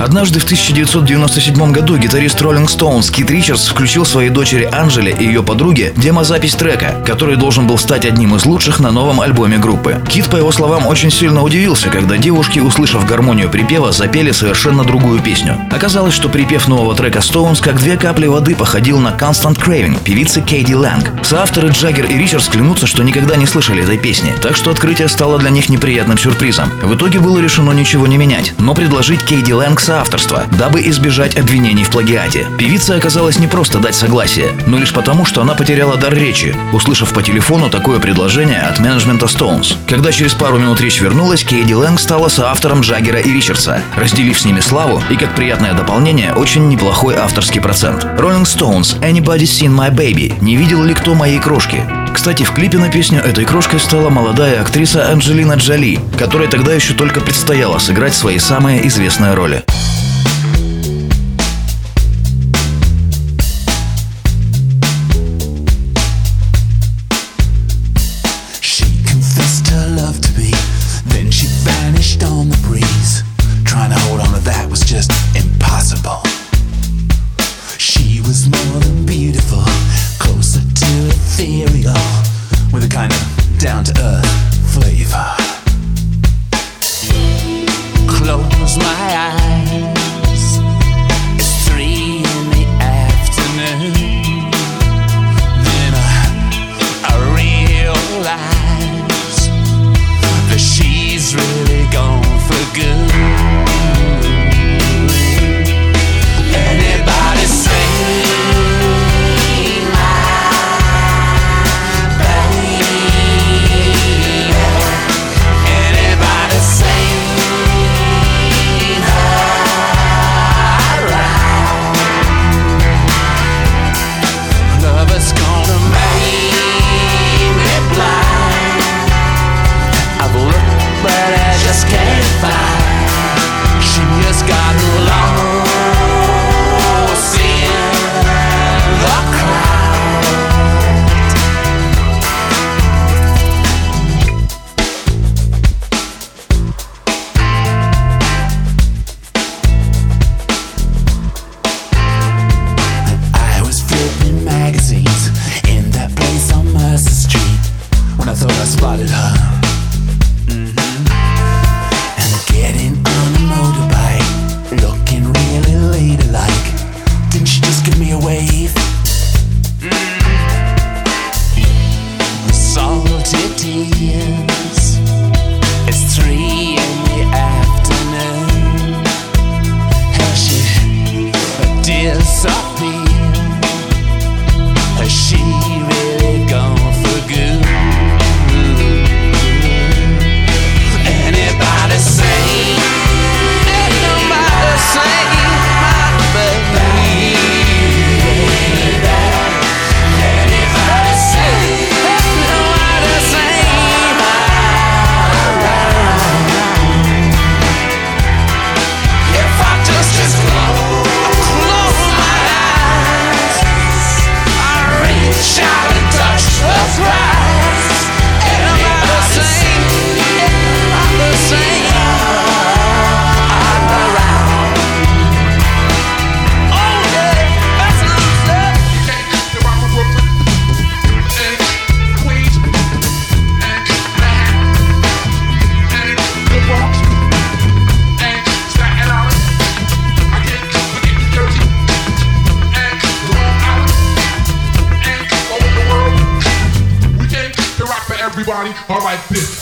Однажды в 1997 году гитарист Rolling Stones Кит Ричардс включил своей дочери Анжеле и ее подруге демозапись трека, который должен был стать одним из лучших на новом альбоме группы. Кит, по его словам, очень сильно удивился, когда девушки, услышав гармонию припева, запели совершенно другую песню. Оказалось, что припев нового трека Stones как две капли воды походил на Constant Craving певицы Кейди Лэнг. Соавторы Джаггер и Ричардс клянутся, что никогда не слышали этой песни, так что открытие стало для них неприятным сюрпризом. В итоге было решено ничего не менять, но предложить Кейди Лэнг соавторство, дабы избежать обвинений в плагиате. Певица оказалась не просто дать согласие, но лишь потому, что она потеряла дар речи, услышав по телефону такое предложение от менеджмента Stones. Когда через пару минут речь вернулась, Кейди Лэнг стала соавтором Джаггера и Ричардса, разделив с ними славу и, как приятное дополнение, очень неплохой авторский процент. Rolling Stones «Anybody Seen My Baby» «Не видел ли кто моей крошки?» Кстати, в клипе на песню этой крошкой стала молодая актриса Анджелина Джоли, которой тогда еще только предстояло сыграть свои самые известные роли. off me. Everybody. All right, bitch.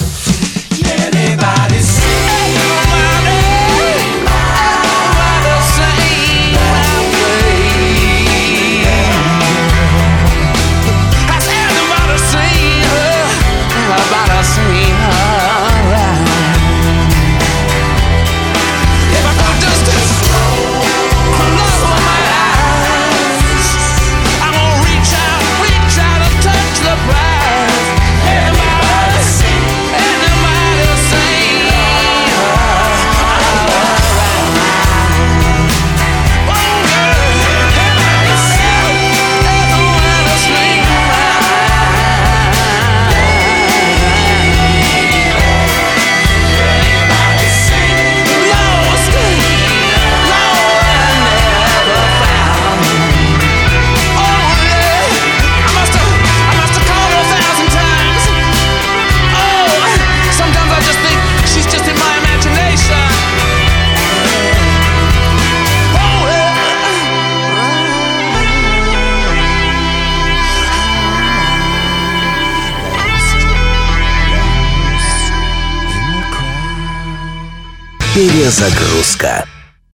Перезагрузка.